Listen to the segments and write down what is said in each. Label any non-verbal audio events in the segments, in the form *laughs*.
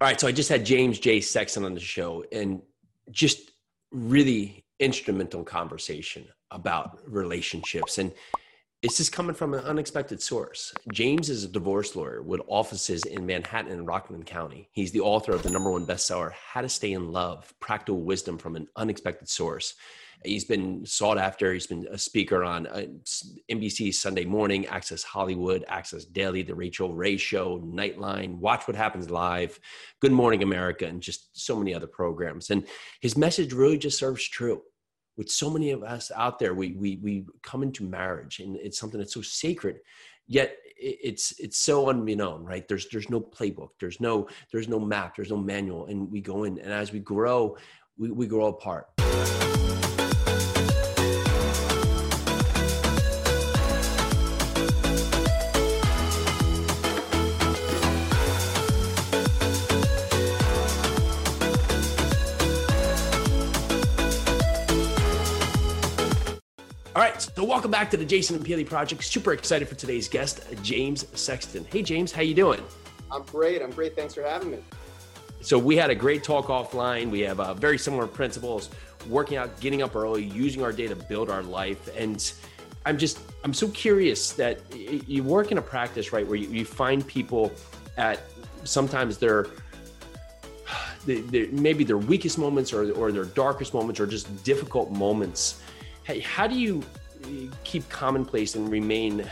All right, so I just had James J. Sexton on the show, and just really instrumental conversation about relationships. And it's just coming from an unexpected source. James is a divorce lawyer with offices in Manhattan and Rockland County. He's the author of the number one bestseller, How to Stay in Love Practical Wisdom from an Unexpected Source. He's been sought after. He's been a speaker on uh, NBC Sunday Morning, Access Hollywood, Access Daily, The Rachael Ray Show, Nightline, Watch What Happens Live, Good Morning America, and just so many other programs. And his message really just serves true. With so many of us out there, we we we come into marriage, and it's something that's so sacred, yet it's it's so unbeknown right there's there's no playbook there's no there's no map there's no manual and we go in and as we grow we, we grow apart All right, so welcome back to the Jason and Peely Project. Super excited for today's guest, James Sexton. Hey, James, how you doing? I'm great. I'm great. Thanks for having me. So we had a great talk offline. We have uh, very similar principles: working out, getting up early, using our day to build our life. And I'm just, I'm so curious that you work in a practice, right, where you, you find people at sometimes their *sighs* maybe their weakest moments or, or their darkest moments or just difficult moments hey, how do you uh, keep commonplace and remain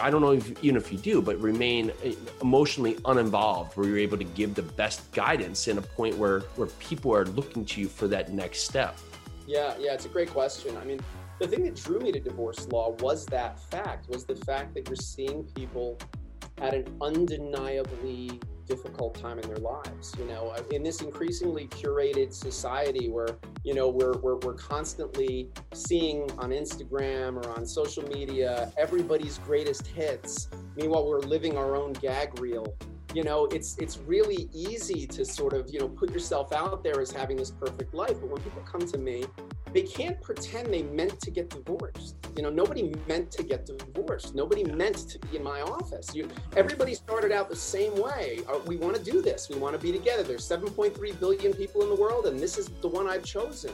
I don't know if, even if you do, but remain uh, emotionally uninvolved, where you're able to give the best guidance in a point where where people are looking to you for that next step. Yeah, yeah, it's a great question. I mean, the thing that drew me to divorce law was that fact, was the fact that you're seeing people at an undeniably difficult time in their lives you know uh, in this increasingly curated society where you know we're, we're, we're constantly seeing on instagram or on social media everybody's greatest hits. Meanwhile we're living our own gag reel. You know it's it's really easy to sort of you know put yourself out there as having this perfect life. But when people come to me they can't pretend they meant to get divorced. You know nobody meant to get divorced. Nobody meant to be in my office. You everybody started out the same way. Uh, we want to do this. We want to be together. There's 7.3 billion people in the world and this is the one i've chosen.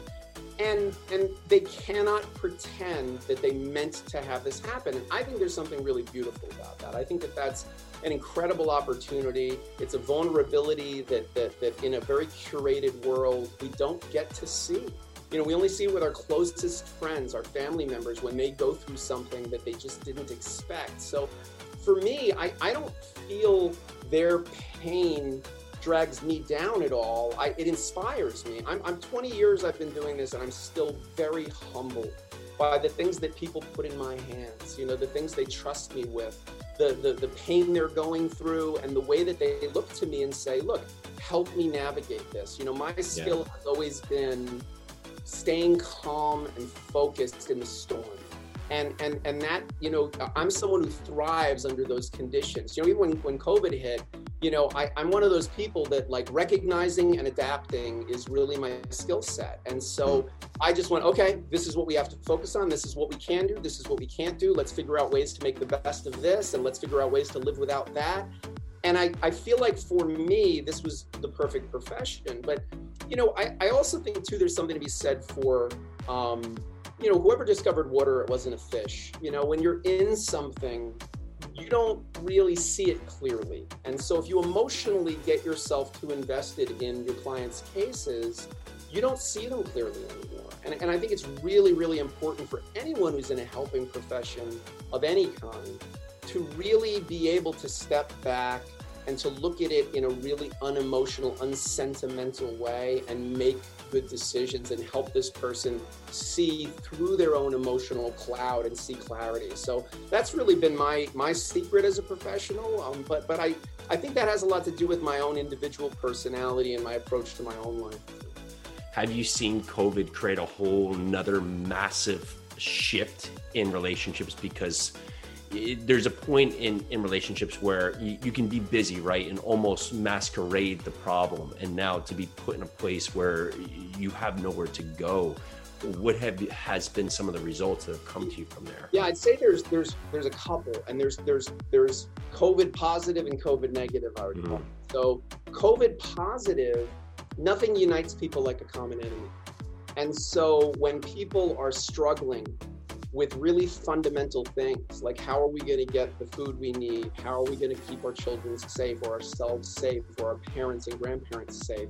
And and they cannot pretend that they meant to have this happen. And i think there's something really beautiful about that. I think that that's an incredible opportunity. It's a vulnerability that that, that in a very curated world we don't get to see you know we only see it with our closest friends our family members when they go through something that they just didn't expect so for me i, I don't feel their pain drags me down at all. I, it inspires me. I'm, I'm 20 years I've been doing this and I'm still very humble by the things that people put in my hands, you know, the things they trust me with, the, the, the pain they're going through, and the way that they look to me and say, look, help me navigate this. You know, my skill yeah. has always been staying calm and focused in the storm. And and and that you know i'm someone who thrives under those conditions. You know even when, when covid hit you know I, i'm one of those people that like recognizing and adapting is really my skill set. And so hmm. i just went okay this is what we have to focus on. This is what we can do. This is what we can't do. Let's figure out ways to make the best of this and let's figure out ways to live without that. And I, I feel like for me this was the perfect profession but you know i, I also think too there's something to be said for um, you know, whoever discovered water, it wasn't a fish. You know, when you're in something, you don't really see it clearly. And so if you emotionally get yourself too invested in your client's cases, you don't see them clearly anymore. And, and I think it's really, really important for anyone who's in a helping profession of any kind to really be able to step back and to look at it in a really unemotional, unsentimental way and make good decisions and help this person see through their own emotional cloud and see clarity. So that's really been my my secret as a professional. Um, but but I I think that has a lot to do with my own individual personality and my approach to my own life. Have you seen COVID create a whole nother massive shift in relationships because it, there's a point in in relationships where you, you, can be busy right and almost masquerade the problem and now to be put in a place where you have nowhere to go what have has been some of the results that have come to you from there yeah i'd say there's there's there's a couple and there's there's there's covid positive and covid negative i would mm-hmm. So, COVID positive, nothing unites people like a common enemy. And so, when people are struggling with really fundamental things like how are we going to get the food we need? How are we going to keep our children safe or ourselves safe or our parents and grandparents safe?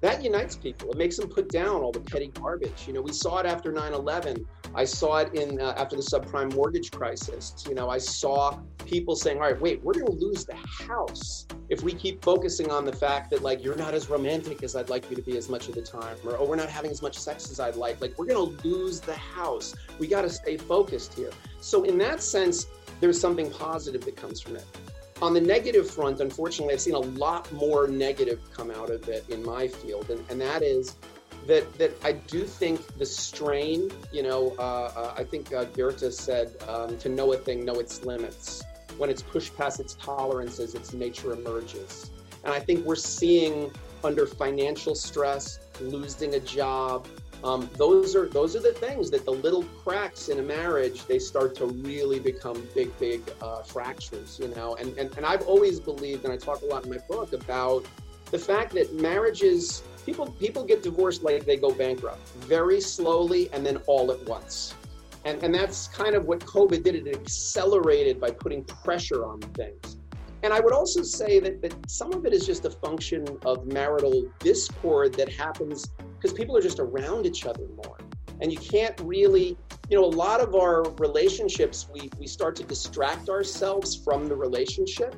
That unites people. It makes them put down all the petty garbage. You know, we saw it after 9 11 I saw it in uh, after the subprime mortgage crisis. You know, I saw people saying, "All right, wait, we're going to lose the house if we keep focusing on the fact that like you're not as romantic as I'd like you to be as much of the time, or oh, we're not having as much sex as I'd like. Like we're going to lose the house. We got to stay focused here." So in that sense, there's something positive that comes from it. On the negative front, unfortunately, I've seen a lot more negative come out of it in my field, and, and that is that that I do think the strain, you know, uh, uh, I think uh, Goethe said, um, "To know a thing, know its limits. When it's pushed past its tolerances, its nature emerges." And I think we're seeing under financial stress, losing a job. Um, those are those are the things that the little cracks in a marriage they start to really become big big uh, fractures you know? And, and and I've always believed and I talk a lot in my book about the fact that marriages people people get divorced like they go bankrupt very slowly and then all at once. And and that's kind of what covid did it accelerated by putting pressure on things. And i would also say that, that some of it is just a function of marital discord that happens because people are just around each other more and you can't really you know a lot of our relationships we we start to distract ourselves from the relationship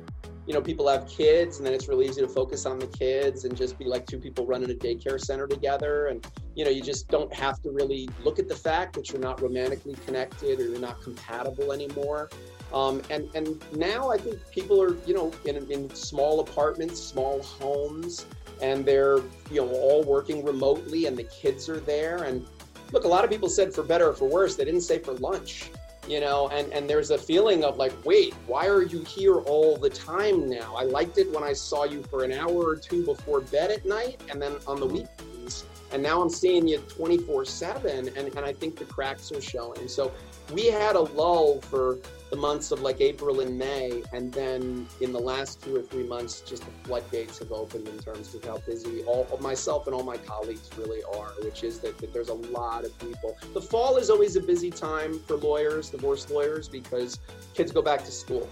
you know, people have kids and then it's really easy to focus on the kids and just be like two people running a daycare center together. And, you know, you just don't have to really look at the fact that you're not romantically connected or you're not compatible anymore. Um, and, and now I think people are, you know, in, in small apartments, small homes, and they're, you know, all working remotely and the kids are there. And look, a lot of people said for better or for worse, they didn't say for lunch you know and and there's a feeling of like wait why are you here all the time now? I liked it when i saw you for an hour or two before bed at night and then on the weekends. And now i'm seeing you 24 7 and, and i think the cracks are showing. So we had a lull for the months of like April and May, and then in the last two or three months, just the floodgates have opened in terms of how busy all myself and all my colleagues really are, which is that, that there's a lot of people. The fall is always a busy time for lawyers, divorce lawyers, because kids go back to school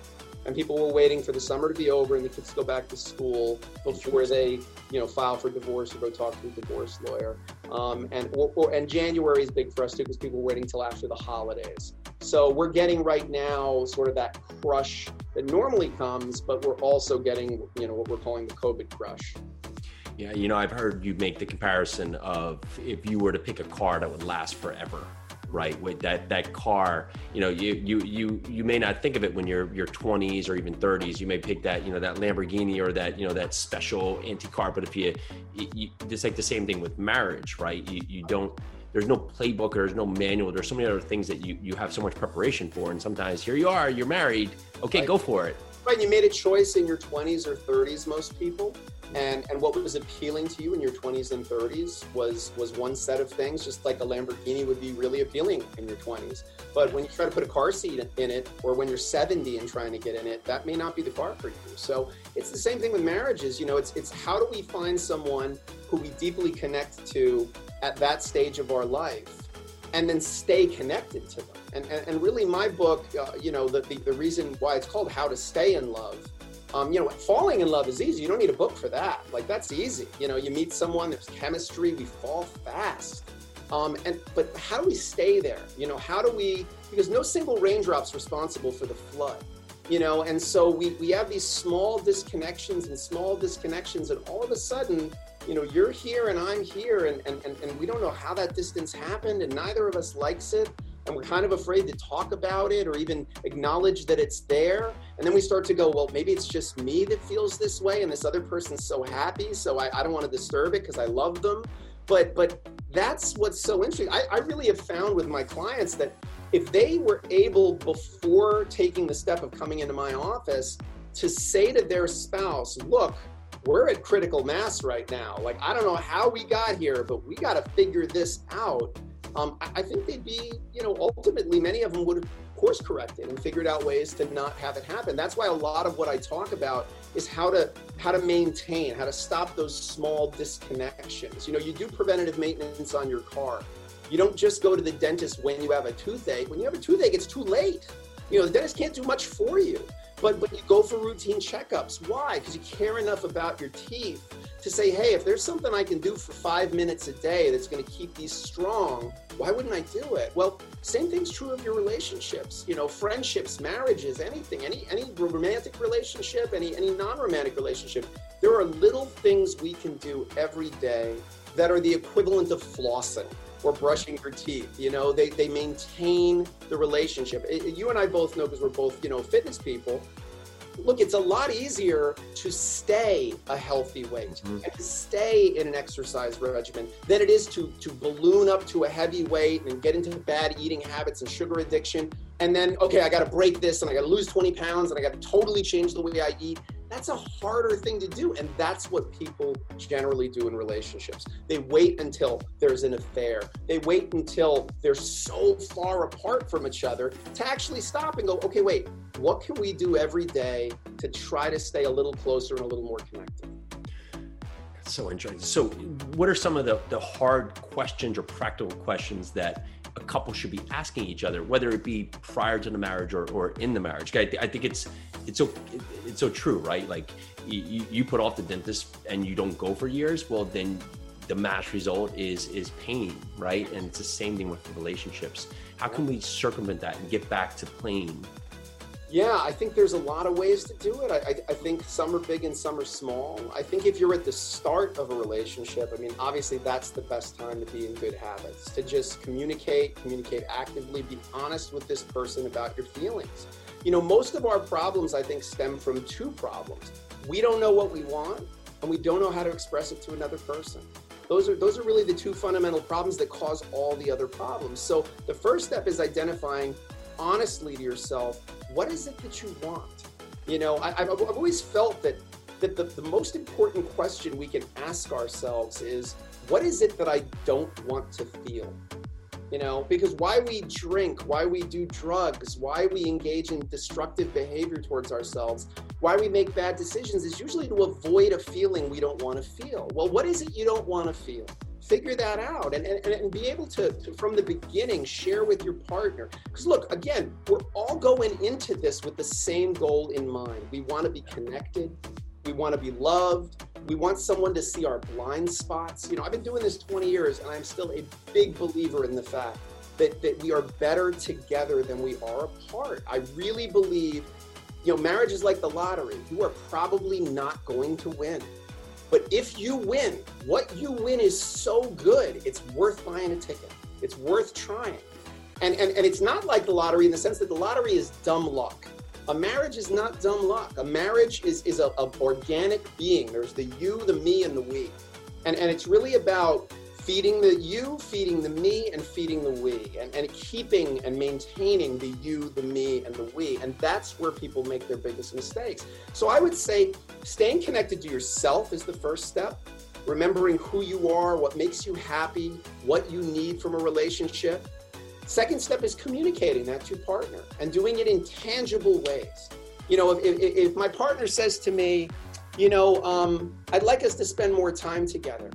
and people were waiting for the summer to be over and the kids go back to school before they, you know, file for divorce or go talk to a divorce lawyer. Um, and or, or, and January is big for us too because people are waiting till after the holidays. So we're getting right now sort of that crush that normally comes, but we're also getting, you know, what we're calling the COVID crush. Yeah, you know, I've heard you make the comparison of if you were to pick a car that would last forever right with that that car you know you you you you may not think of it when you're your 20s or even 30s you may pick that you know that lamborghini or that you know that special anti-car. But if you, you it's like the same thing with marriage right? You, you don't there's no playbook or there's no manual. There's so many other things that you you have so much preparation for. And sometimes here you are you're married. Okay right. go for it. Right you made a choice in your 20s or 30s most people and and what was appealing to you in your 20s and 30s was was one set of things just like a lamborghini would be really appealing in your 20s but when you try to put a car seat in it or when you're 70 and trying to get in it that may not be the car for you. So it's the same thing with marriages you know it's it's how do we find someone who we deeply connect to at that stage of our life and then stay connected to them? And and, and really my book uh, you know the, the the reason why it's called how to stay in love um, you know, falling in love is easy. You don't need a book for that. Like that's easy. You know, you meet someone, there's chemistry, we fall fast. Um, and but how do we stay there? You know, how do we? Because no single raindrop's responsible for the flood. You know, and so we we have these small disconnections and small disconnections, and all of a sudden, you know, you're here and I'm here, and and and, and we don't know how that distance happened, and neither of us likes it and we're kind of afraid to talk about it or even acknowledge that it's there. And then we start to go, well, maybe it's just me that feels this way, and this other person's so happy, so I, I don't want to disturb it because I love them. But but that's what's so interesting. I, I really have found with my clients that if they were able before taking the step of coming into my office to say to their spouse, look, we're at critical mass right now. Like, I don't know how we got here, but we got to figure this out um, I, think they'd be, you know, ultimately many of them would course corrected and figured out ways to not have it happen. That's why a lot of what I talk about is how to how to maintain, how to stop those small disconnections. You know, you do preventative maintenance on your car. You don't just go to the dentist when you have a toothache. When you have a toothache, it's too late. You know, the dentist can't do much for you. But but you go for routine checkups. Why? Because you care enough about your teeth to say, hey, if there's something I can do for five minutes a day that's going to keep these strong, why wouldn't I do it? Well, same thing's true of your relationships. You know, friendships, marriages, anything, any any romantic relationship, any any non-romantic relationship. There are little things we can do every day that are the equivalent of flossing or brushing your teeth. You know, they, they maintain the relationship. It, you and I both know because we're both, you know, fitness people. Look, it's a lot easier to stay a healthy weight mm-hmm. and to stay in an exercise regimen than it is to, to balloon up to a heavy weight and get into bad eating habits and sugar addiction. And then, okay, I got to break this and I got to lose 20 pounds and I got to totally change the way I eat that's a harder thing to do. And that's what people generally do in relationships. They wait until there's an affair, they wait until they're so far apart from each other to actually stop and go, okay, wait, what can we do every day to try to stay a little closer and a little more connected? so interesting. So, what are some of the, the hard questions or practical questions that a couple should be asking each other, whether it be prior to the marriage or, or in the marriage? I, I think it's it's so it's so true, right? Like you, you put off the dentist and you don't go for years, well then the match result is is pain, right? And it's the same thing with the relationships. How can we circumvent that and get back to playing yeah, I think there's a lot of ways to do it. I, I, I, think some are big and some are small. I think if you're at the start of a relationship, I mean, obviously that's the best time to be in good habits, to just communicate, communicate actively, be honest with this person about your feelings. You know, most of our problems, I think, stem from two problems. We don't know what we want, and we don't know how to express it to another person. Those are those are really the two fundamental problems that cause all the other problems. So the first step is identifying honestly to yourself what is it that you want? You know, I, have always felt that that the, the most important question we can ask ourselves is what is it that I don't want to feel? You know, because why we drink, why we do drugs, why we engage in destructive behavior towards ourselves, why we make bad decisions is usually to avoid a feeling we don't want to feel. Well, what is it you don't want to feel? figure that out and, and, and be able to, to, from the beginning, share with your partner. Because look, again, we're all going into this with the same goal in mind. We want to be connected, we want to be loved, we want someone to see our blind spots. You know, I've been doing this 20 years and I'm still a big believer in the fact that, that we are better together than we are apart. I really believe, you know, marriage is like the lottery. You are probably not going to win. But if you win, what you win is so good, it's worth buying a ticket. It's worth trying. And, and, and it's not like the lottery in the sense that the lottery is dumb luck. A marriage is not dumb luck. A marriage is, is a, a organic being. There's the you, the me, and the we. And, and it's really about feeding the you, feeding the me, and feeding the we, and, and keeping and maintaining the you, the me, and the we. And that's where people make their biggest mistakes. So I would say staying connected to yourself is the first step. Remembering who you are, what makes you happy, what you need from a relationship. Second step is communicating that to partner and doing it in tangible ways. You know, if, if, if my partner says to me, you know, um, I'd like us to spend more time together.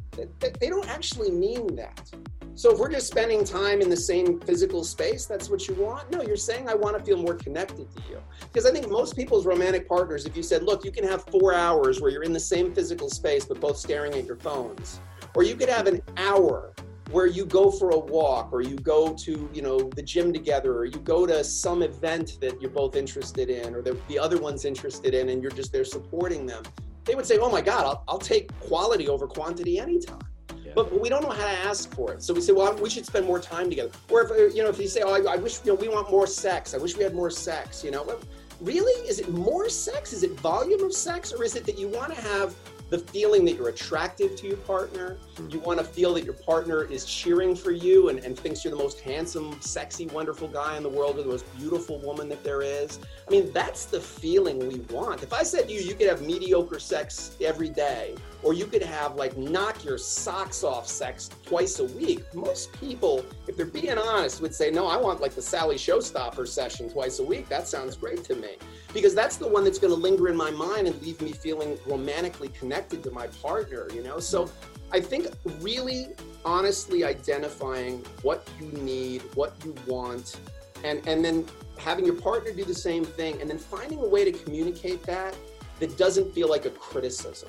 They don't actually mean that. So if we're just spending time in the same physical space, that's what you want? No, you're saying I want to feel more connected to you. Because I think most people's romantic partners, if you said, look, you can have four hours where you're in the same physical space but both staring at your phones, or you could have an hour where you go for a walk or you go to you know the gym together or you go to some event that you're both interested in or the, the other one's interested in and you're just there supporting them they would say, "Oh my God, I'll, I'll take quality over quantity anytime." Yeah. But, but we don't know how to ask for it, so we say, "Well, we should spend more time together." Or if you know, if you say, "Oh, I, I wish you know, we want more sex. I wish we had more sex," you know. Well, really, is it more sex? Is it volume of sex, or is it that you want to have the feeling that you're attractive to your partner. Hmm. You want to feel that your partner is cheering for you and, and thinks you're the most handsome, sexy, wonderful guy in the world or the most beautiful woman that there is. I mean, that's the feeling we want. If I said to you, you could have mediocre sex every day, or you could have like knock your socks off sex twice a week, most people, if they're being honest, would say, no, I want like the Sally Showstopper session twice a week. That sounds great to me. Because that's the one that's going to linger in my mind and leave me feeling romantically connected to my partner, you know? So mm-hmm. I think really honestly identifying what you need, what you want, and, and then having your partner do the same thing, and then finding a way to communicate that that doesn't feel like a criticism.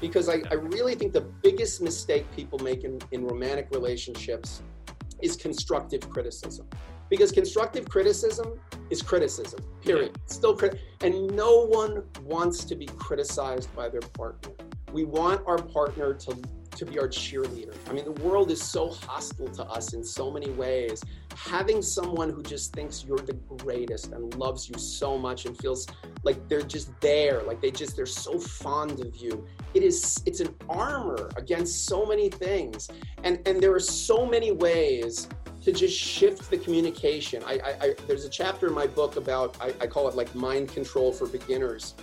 Because I, I really think the biggest mistake people make in, in romantic relationships is constructive criticism. Because constructive criticism is criticism, period. Still crit- and no one wants to be criticized by their partner. We want our partner to to be our cheerleader. I mean, the world is so hostile to us in so many ways. Having someone who just thinks you're the greatest and loves you so much and feels like they're just there, like they just they're so fond of you. It is it's an armor against so many things. And and there are so many ways to just shift the communication. I, I, I there's a chapter in my book about I, I call it like mind control for beginners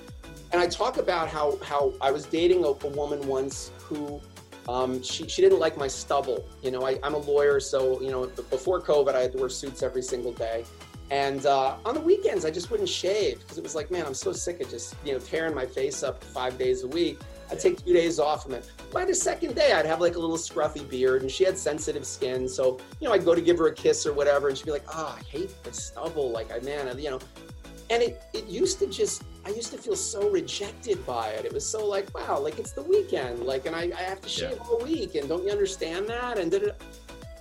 and I talk about how how I was dating a, a woman once who um, she, she didn't like my stubble. You know, I, I'm a lawyer, so, you know, before COVID, I had to wear suits every single day. And uh, on the weekends, I just wouldn't shave because it was like, man, I'm so sick of just, you know, tearing my face up five days a week. I'd take two days off and then By the second day, I'd have like a little scruffy beard and she had sensitive skin. So, you know, I'd go to give her a kiss or whatever and she'd be like, oh, I hate the stubble. Like, I, man, you know, and it, it used to just i used to feel so rejected by it it was so like wow like it's the weekend like and i, I have to shave yeah. all week and don't you understand that and did it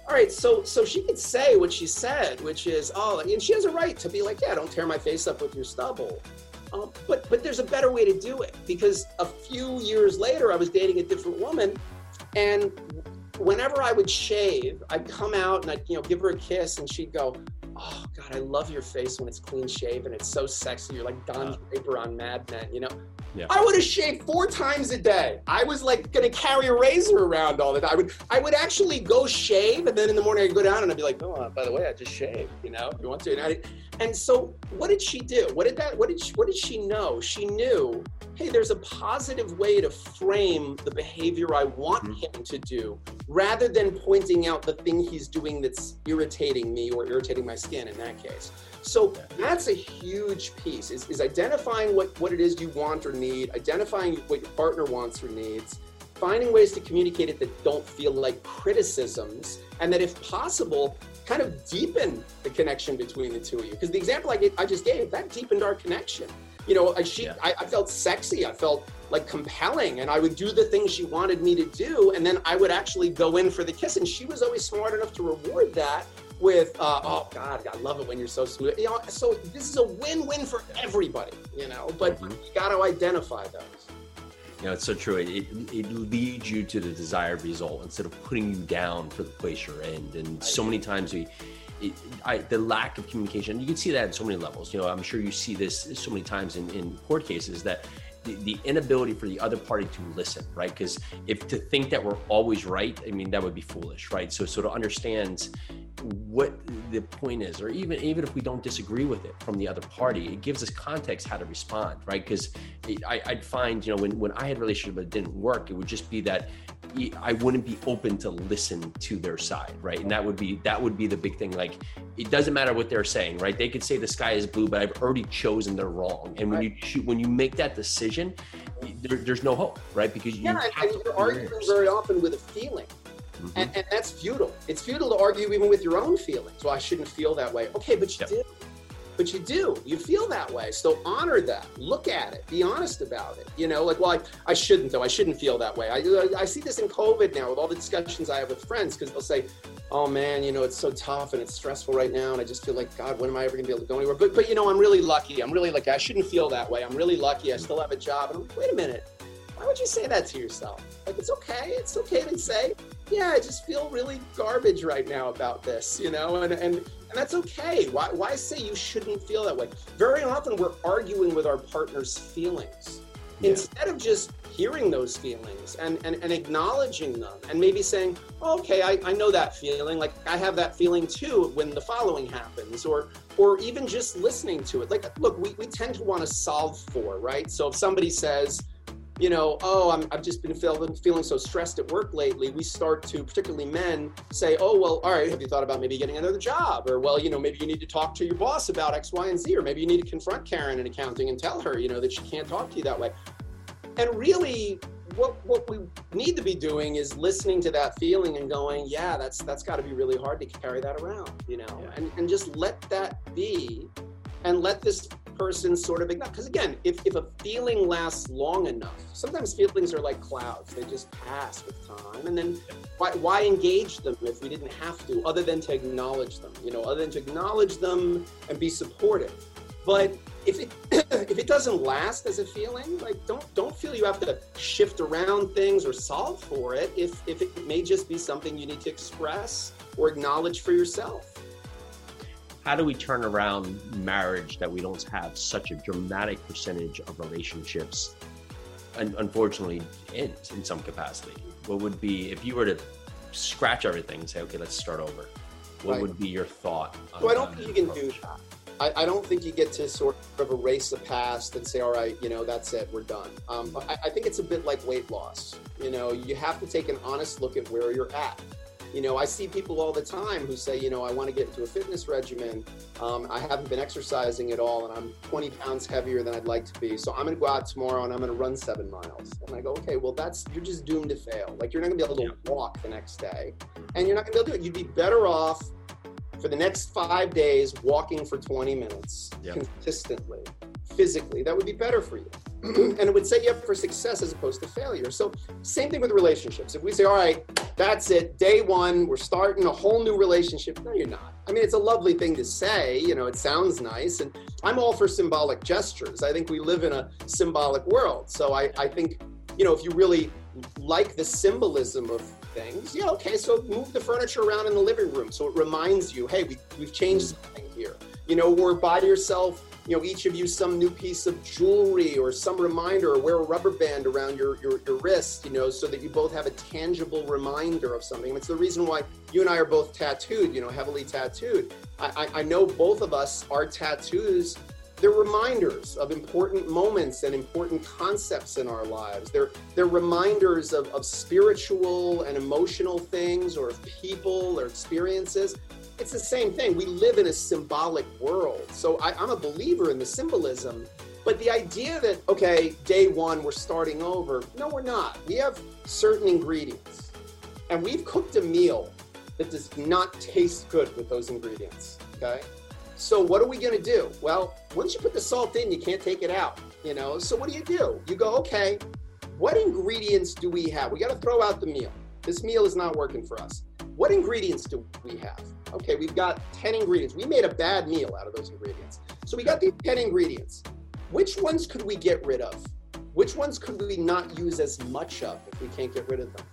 all right so so she could say what she said which is oh and she has a right to be like yeah don't tear my face up with your stubble um, but but there's a better way to do it because a few years later i was dating a different woman and whenever i would shave i'd come out and i'd you know give her a kiss and she'd go oh god i love your face when it's clean shaven it's so sexy you're like don draper on mad men you know yeah. I would have shaved four times a day. I was like gonna carry a razor around all the time. I would I would actually go shave, and then in the morning I'd go down and I'd be like, oh, uh, by the way, I just shaved. You know, if you want to. And, I, and so, what did she do? What did that? What did she, what did she know? She knew, hey, there's a positive way to frame the behavior I want mm-hmm. him to do, rather than pointing out the thing he's doing that's irritating me or irritating my skin. In that case. So that's a huge piece is, is identifying what, what it is you want or need, identifying what your partner wants or needs, finding ways to communicate it that don't feel like criticisms, and that if possible, kind of deepen the connection between the two of you. Because the example I, I just gave, that deepened our connection. You know, I, she, yeah. I, I felt sexy. I felt like compelling and I would do the things she wanted me to do. And then I would actually go in for the kiss. And she was always smart enough to reward that with uh, oh god i love it when you're so smooth you know so this is a win-win for everybody you know but mm-hmm. you got to identify those you know, it's so true. It, it, leads you to the desired result instead of putting you down for the place you're in. And so many times we, it, I, the lack of communication, you can see that in so many levels. You know, I'm sure you see this so many times in, in court cases that the, the inability for the other party to listen, right? Because if to think that we're always right, I mean, that would be foolish, right? So, so to understand what the point is, or even even if we don't disagree with it from the other party, it gives us context how to respond, right? Because I'd find, you know, when when I had a relationship that didn't work, it would just be that I wouldn't be open to listen to their side, right? And that would be that would be the big thing. Like, it doesn't matter what they're saying, right? They could say the sky is blue, but I've already chosen they're wrong. And when right. you when you make that decision, there, there's no hope, right? Because you yeah, and you're arguing very often with a feeling. Mm-hmm. And, and, that's futile. It's futile to argue even with your own feelings. Well, I shouldn't feel that way. Okay, but you yep. do. But you do. You feel that way. So honor that. Look at it. Be honest about it. You know, like, well, I, I shouldn't, though. I shouldn't feel that way. I, I see this in COVID now with all the discussions I have with friends because they'll say, oh man, you know, it's so tough and it's stressful right now. And I just feel like, God, when am I ever going to be able to go anywhere? But, but, you know, I'm really lucky. I'm really like, I shouldn't feel that way. I'm really lucky. I still have a job. And I'm like, wait a minute. Why would you say that to yourself? Like, it's okay. It's okay to say, yeah, I just feel really garbage right now about this, you know, and, and, and that's okay. Why, why say you shouldn't feel that way? Very often we're arguing with our partner's feelings. Yeah. Instead of just hearing those feelings and, and, and acknowledging them and maybe saying, oh, okay, I, I know that feeling. Like I have that feeling too when the following happens or, or even just listening to it. Like, look, we, we tend to want to solve for, right? So if somebody says, you know, oh, I'm, I've just been feeling, feeling so stressed at work lately, we start to, particularly men, say, oh, well, all right, have you thought about maybe getting another job? Or, well, you know, maybe you need to talk to your boss about X, Y, and Z. Or maybe you need to confront Karen in accounting and tell her, you know, that she can't talk to you that way. And really, what what we need to be doing is listening to that feeling and going, yeah, that's that's got to be really hard to carry that around, you know, yeah. and and just let that be, and let this person sort of. Because again, if if a feeling lasts long enough, sometimes feelings are like clouds; they just pass with time, and then why why engage them if we didn't have to, other than to acknowledge them, you know, other than to acknowledge them and be supportive. But if it *coughs* if it doesn't last as a feeling, like don't don't feel you have to shift around things or solve for it. If if it may just be something you need to express or acknowledge for yourself. How do we turn around marriage that we don't have such a dramatic percentage of relationships, and unfortunately ends in some capacity? What would be if you were to scratch everything and say, okay, let's start over? What right. would be your thought? well, I don't think you can approach? do that. I, I, don't think you get to sort of erase the past and say, all right, you know, that's it, we're done. Um, I, I think it's a bit like weight loss. You know, you have to take an honest look at where you're at. You know, I see people all the time who say, you know, I want to get into a fitness regimen. Um, I haven't been exercising at all, and I'm 20 pounds heavier than I'd like to be. So I'm going to go out tomorrow and I'm going to run seven miles. And I go, okay, well, that's you're just doomed to fail. Like you're not going to be able to walk the next day, and you're not going to be able to do it. You'd be better off for the next five days walking for 20 minutes yep. consistently, physically. That would be better for you. Mm-hmm. and it would set you up for success as opposed to failure. So, same thing with relationships. If we say, all right, that's it, day one, we're starting a whole new relationship, no, you're not. I mean, it's a lovely thing to say, you know, it sounds nice. And I'm all for symbolic gestures. I think we live in a symbolic world. So, I, I think, you know, if you really like the symbolism of things. Yeah, okay, so move the furniture around in the living room so it reminds you, hey, we, we've changed something here. You know, or buy yourself, you know, each of you some new piece of jewelry or some reminder or wear a rubber band around your, your, your wrist, you know, so that you both have a tangible reminder of something. It's the reason why you and I are both tattooed, you know, heavily tattooed. I, I, I know both of us, our tattoos they're reminders of important moments and important concepts in our lives. They're, they're reminders of, of spiritual and emotional things or of people or experiences. It's the same thing. We live in a symbolic world. So I, I'm a believer in the symbolism. But the idea that, okay, day one, we're starting over, no, we're not. We have certain ingredients. And we've cooked a meal that does not taste good with those ingredients. Okay. So what are we going to do? Well, once you put the salt in, you can't take it out, you know? So what do you do? You go, okay, what ingredients do we have? We got to throw out the meal. This meal is not working for us. What ingredients do we have? Okay, we've got 10 ingredients. We made a bad meal out of those ingredients. So we got these 10 ingredients. Which ones could we get rid of? Which ones could we not use as much of if we can't get rid of them?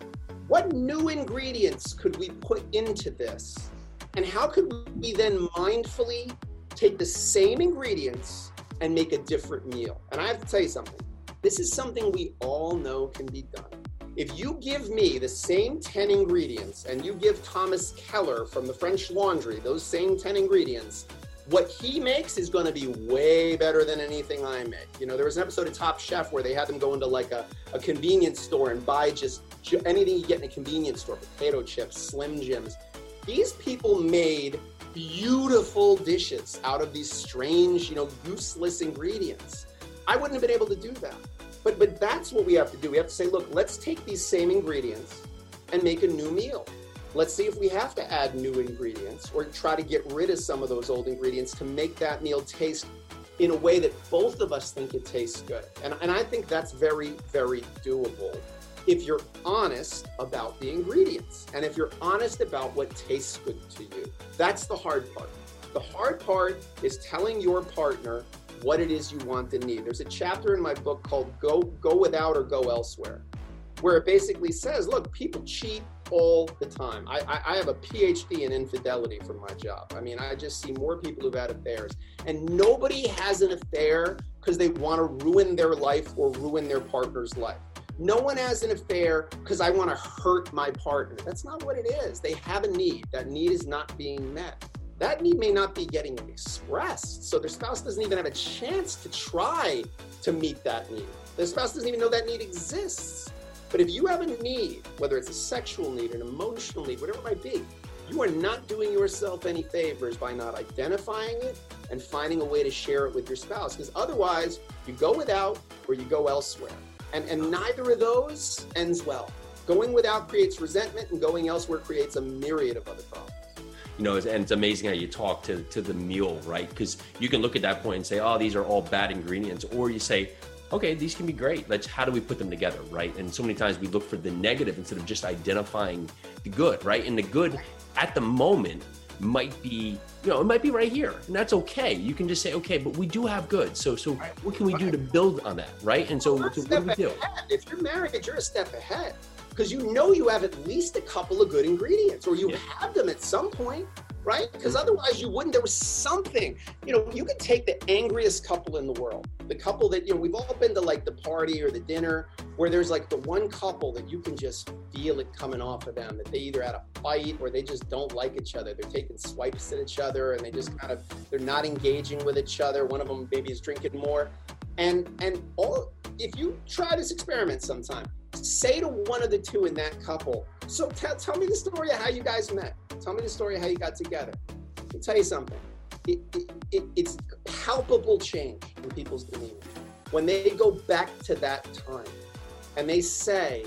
What new ingredients could we put into this and how could we then mindfully take the same ingredients and make a different meal? And I have to tell you something. This is something we all know can be done. If you give me the same 10 ingredients and you give Thomas Keller from the French Laundry those same 10 ingredients, what he makes is going to be way better than anything I make. You know, there was an episode of Top Chef where they had them go into like a, a convenience store and buy just anything you get in a convenience store potato chips, Slim Jims these people made beautiful dishes out of these strange, you know, useless ingredients. I wouldn't have been able to do that. But but that's what we have to do. We have to say, look, let's take these same ingredients and make a new meal. Let's see if we have to add new ingredients or try to get rid of some of those old ingredients to make that meal taste in a way that both of us think it tastes good. And, and I think that's very, very doable if you're honest about the ingredients and if you're honest about what tastes good to you. That's the hard part. The hard part is telling your partner what it is you want and need. There's a chapter in my book called Go Go Without or Go Elsewhere, where it basically says, look, people cheat all the time. I, I, I have a PhD in infidelity from my job. I mean, I just see more people who've had affairs. And nobody has an affair because they want to ruin their life or ruin their partner's life no one has an affair because I want to hurt my partner. That's not what it is. They have a need. That need is not being met. That need may not be getting expressed. So their spouse doesn't even have a chance to try to meet that need. The spouse doesn't even know that need exists. But if you have a need, whether it's a sexual need, an emotional need, whatever it might be, you are not doing yourself any favors by not identifying it and finding a way to share it with your spouse. Because otherwise, you go without or you go elsewhere. And, and neither of those ends well. Going without creates resentment, and going elsewhere creates a myriad of other problems. You know, and it's amazing how you talk to, to the meal, right? Because you can look at that point and say, oh, these are all bad ingredients. Or you say, okay, these can be great. Let's, how do we put them together, right? And so many times we look for the negative instead of just identifying the good, right? And the good at the moment might be you know it might be right here and that's okay you can just say okay but we do have good so so what can we do to build on that right and so, well, so what do we do if you're married you're a step ahead because you know you have at least a couple of good ingredients or you yeah. have them at some point right? Because mm-hmm. otherwise you wouldn't. There was something, you know, you could take the angriest couple in the world, the couple that, you know, we've all been to like the party or the dinner where there's like the one couple that you can just feel it coming off of them, that they either had a fight or they just don't like each other. They're taking swipes at each other and they just mm-hmm. kind of, they're not engaging with each other. One of them maybe is drinking more. And, and all, if you try this experiment sometime, say to one of the two in that couple, so tell, tell me the story of how you guys met. Tell me the story of how you got together. I'll tell you something. It, it, it, it's palpable change in people's demeanor. When they go back to that time and they say,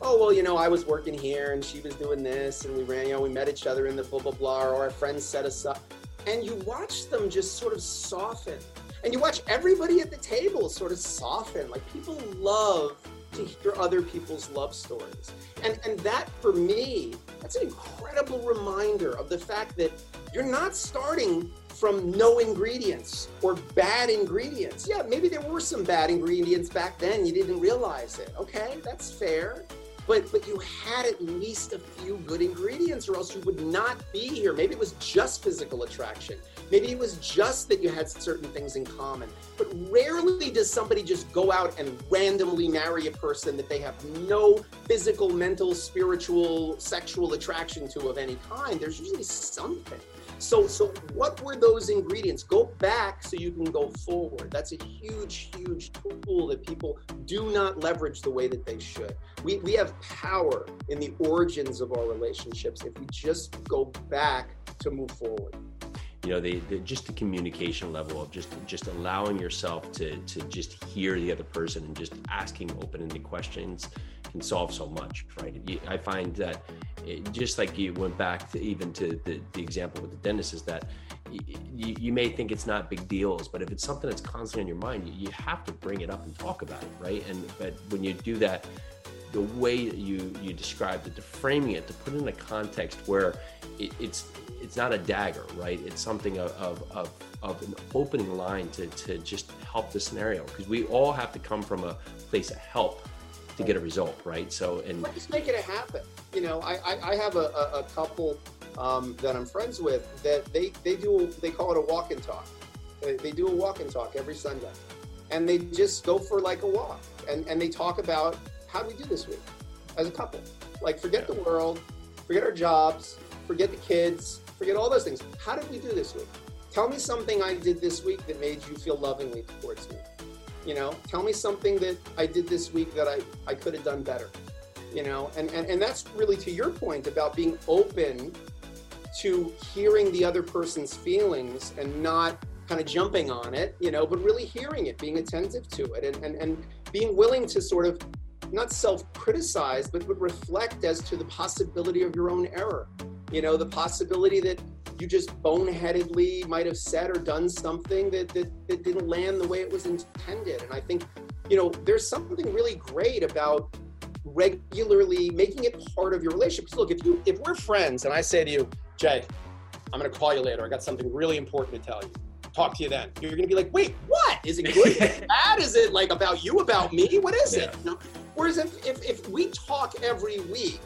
oh, well, you know, I was working here and she was doing this and we ran, you know, we met each other in the blah, blah, blah, or our friends set us up. And you watch them just sort of soften. And you watch everybody at the table sort of soften. Like people love to hear other people's love stories. And, and that, for me, that's an incredible reminder of the fact that you're not starting from no ingredients or bad ingredients. Yeah, maybe there were some bad ingredients back then, you didn't realize it. Okay, that's fair but but you had at least a few good ingredients or else you would not be here maybe it was just physical attraction maybe it was just that you had certain things in common but rarely does somebody just go out and randomly marry a person that they have no physical mental spiritual sexual attraction to of any kind there's usually something so, so what were those ingredients? Go back so you can go forward. That's a huge, huge tool that people do not leverage the way that they should. We, we have power in the origins of our relationships if we just go back to move forward you know they, the, just the communication level of just just allowing yourself to to just hear the other person and just asking open-ended questions can solve so much right? I find that it, just like you went back to even to the, the example with the dentist is that you, you, may think it's not big deals but if it's something that's constantly on your mind you, you have to bring it up and talk about it right? And but when you do that the way that you you described it to framing it to put it in a context where it, it's it's not a dagger, right? It's something of, of, of, of an opening line to, to just help the scenario because we all have to come from a place of help to get a result, right? So, and just make it happen. You know, I, I, I have a, a, couple um, that I'm friends with that they, they do, they call it a walk and talk. They, they do a walk and talk every Sunday. And they just go for like a walk and, and they talk about how do we do this week as a couple? Like, forget the world, forget our jobs, forget the kids, forget all those things. How did we do this week? Tell me something I did this week that made you feel lovingly towards me. You know, tell me something that I did this week that I, I could have done better. You know, and, and, and that's really to your point about being open to hearing the other person's feelings and not kind of jumping on it, you know, but really hearing it, being attentive to it, and, and, and being willing to sort of not self criticize, but, but reflect as to the possibility of your own error you know, the possibility that you just boneheadedly might have said or done something that, that, that didn't land the way it was intended. And I think, you know, there's something really great about regularly making it part of your relationship. Because look, if you if we're friends and I say to you, Jay, I'm gonna call you later. I got something really important to tell you. Talk to you then. You're gonna be like, wait, what? Is it good? is it *laughs* bad? Is it like about you, about me? What is yeah. it? You know? Whereas if, if if we talk every week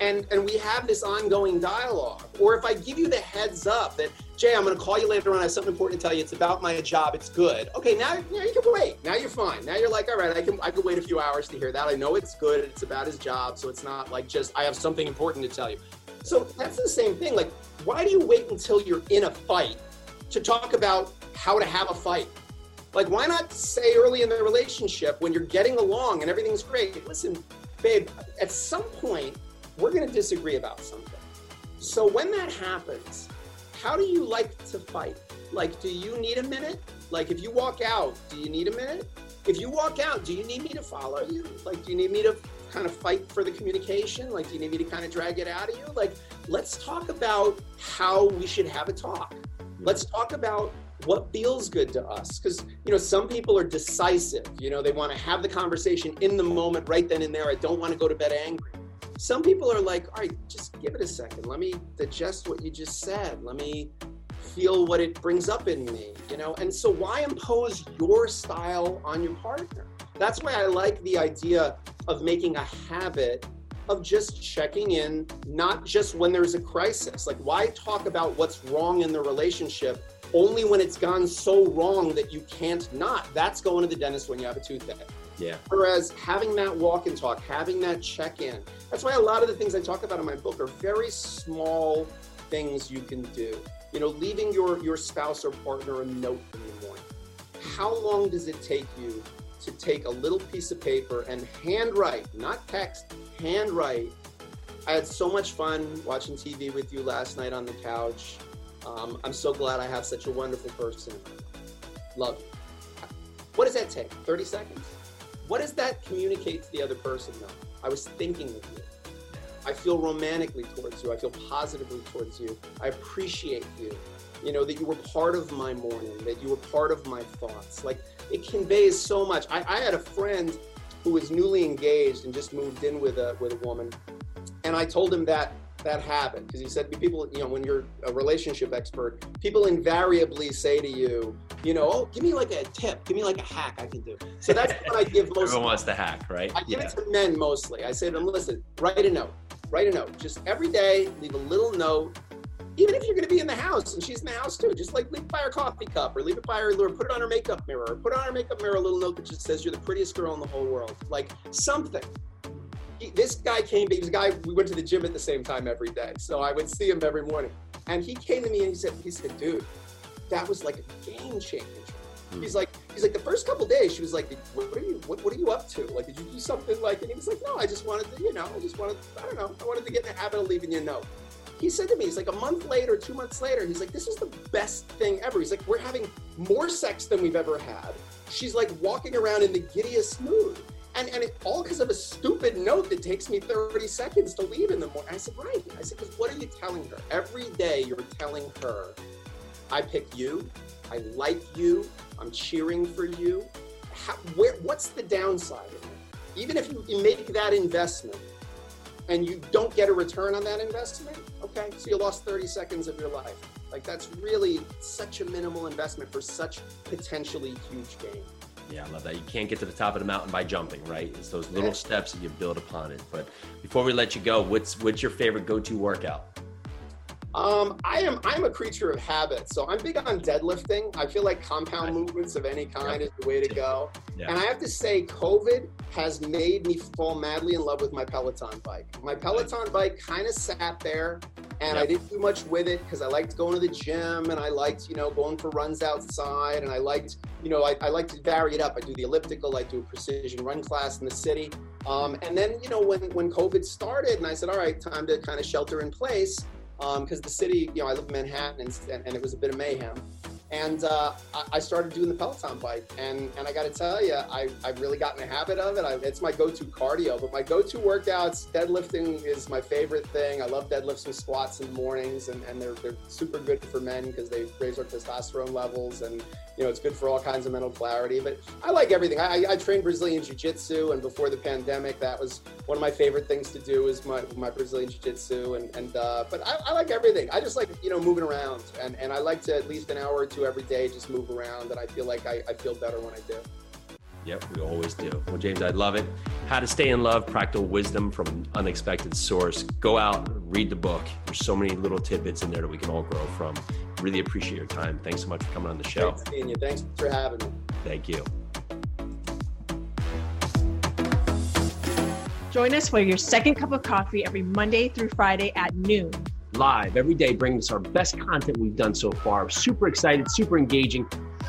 and and we have this ongoing dialogue or if i give you the heads up that Jay, I'm going to call you later on. I have something important to tell you. It's about my job. It's good. Okay, now, now you can wait. Now you're fine. Now you're like, all right, I can I can wait a few hours to hear that. I know it's good. It's about his job, so it's not like just I have something important to tell you. So that's the same thing. Like, why do you wait until you're in a fight to talk about how to have a fight? Like, why not say early in the relationship when you're getting along and everything's great? Listen, babe, at some point we're going to disagree about something. So when that happens how do you like to fight? Like, do you need a minute? Like, if you walk out, do you need a minute? If you walk out, do you need me to follow you? Like, do you need me to kind of fight for the communication? Like, do you need me to kind of drag it out of you? Like, let's talk about how we should have a talk. Let's talk about what feels good to us because you know some people are decisive you know they want to have the conversation in the moment right then and there i don't want to go to bed angry some people are like, all right, just give it a second. Let me digest what you just said. Let me feel what it brings up in me, you know? And so why impose your style on your partner? That's why I like the idea of making a habit of just checking in, not just when there's a crisis. Like, why talk about what's wrong in the relationship only when it's gone so wrong that you can't not? That's going to the dentist when you have a toothache. Yeah. Whereas having that walk and talk, having that check in, that's why a lot of the things I talk about in my book are very small things you can do. You know, leaving your, your spouse or partner a note in the morning. How long does it take you to take a little piece of paper and handwrite, not text, handwrite? I had so much fun watching TV with you last night on the couch. Um, I'm so glad I have such a wonderful person. Love you. What does that take? 30 seconds? What does that communicate to the other person though? I was thinking of you. I feel romantically towards you. I feel positively towards you. I appreciate you. You know, that you were part of my morning, that you were part of my thoughts. Like it conveys so much. I, I had a friend who was newly engaged and just moved in with a with a woman. And I told him that that habit because he said people you know when you're a relationship expert people invariably say to you you know oh give me like a tip give me like a hack i can do so that's what i give most everyone wants the hack right i give yeah. it to men mostly i say to them listen write a note write a note just every day leave a little note even if you're going to be in the house and she's in the house too, just like leave it by her coffee cup or leave it by her, or put it on her makeup mirror, or put on her makeup mirror a little note that just says you're the prettiest girl in the whole world. Like something he, this guy came, he was a guy, we went to the gym at the same time every day. So I would see him every morning. And he came to me and he said, he said, dude, that was like a game changer. Mm. He's like, he's like, the first couple days, she was like, what are you, what, what are you up to? Like, did you do something like, and he was like, no, I just wanted to, you know, I just wanted, I don't know, I wanted to get in the habit of leaving you a note. He said to me, he's like, a month later, two months later, he's like, this is the best thing ever. He's like, we're having more sex than we've ever had. She's like walking around in the giddiest mood. And, and it, all because of a stupid note that takes me 30 seconds to leave in the morning. I said, right. I said, because what are you telling her? Every day you're telling her, I pick you, I like you, I'm cheering for you. How, where, what's the downside of it? Even if you, you make that investment and you don't get a return on that investment, okay, so you lost 30 seconds of your life. Like that's really such a minimal investment for such potentially huge gain. Yeah, I love that. You can't get to the top of the mountain by jumping, right? It's those little steps that you build upon it. But before we let you go, what's what's your favorite go-to workout? Um, I am I'm a creature of habit, so I'm big on deadlifting. I feel like compound movements of any kind is the way to go. Yeah. And I have to say, COVID has made me fall madly in love with my Peloton bike. My Peloton bike kind of sat there and yep. I didn't do much with it because I liked going to the gym and I liked, you know, going for runs outside and I liked, you know, I, I like to vary it up. I do the elliptical, I do a precision run class in the city. Um, and then, you know, when, when COVID started and I said, all right, time to kind of shelter in place because um, the city, you know, I live in Manhattan and, and it was a bit of mayhem. And uh, I started doing the Peloton bike, and, and I got to tell you, I, I've really gotten a habit of it. I, it's my go-to cardio, but my go-to workouts, deadlifting is my favorite thing. I love deadlifts and squats in the mornings, and, and they're, they're super good for men because they raise our testosterone levels, and you know it's good for all kinds of mental clarity. But I like everything. I, I train Brazilian Jiu-Jitsu, and before the pandemic, that was one of my favorite things to do is my, my Brazilian Jiu-Jitsu, and, and uh, but I, I like everything. I just like you know moving around, and, and I like to at least an hour or two to every day, just move around, and I feel like I, I feel better when I do. Yep, we always do. Well, James, I love it. How to Stay in Love, Practical Wisdom from an Unexpected Source. Go out, read the book. There's so many little tidbits in there that we can all grow from. Really appreciate your time. Thanks so much for coming on the show. Great seeing you. Thanks for having me. Thank you. Join us for your second cup of coffee every Monday through Friday at noon. Live every day, bringing us our best content we've done so far. Super excited, super engaging,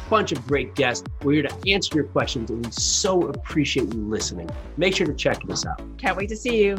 bunch of great guests. We're here to answer your questions, and we so appreciate you listening. Make sure to check this out. Can't wait to see you.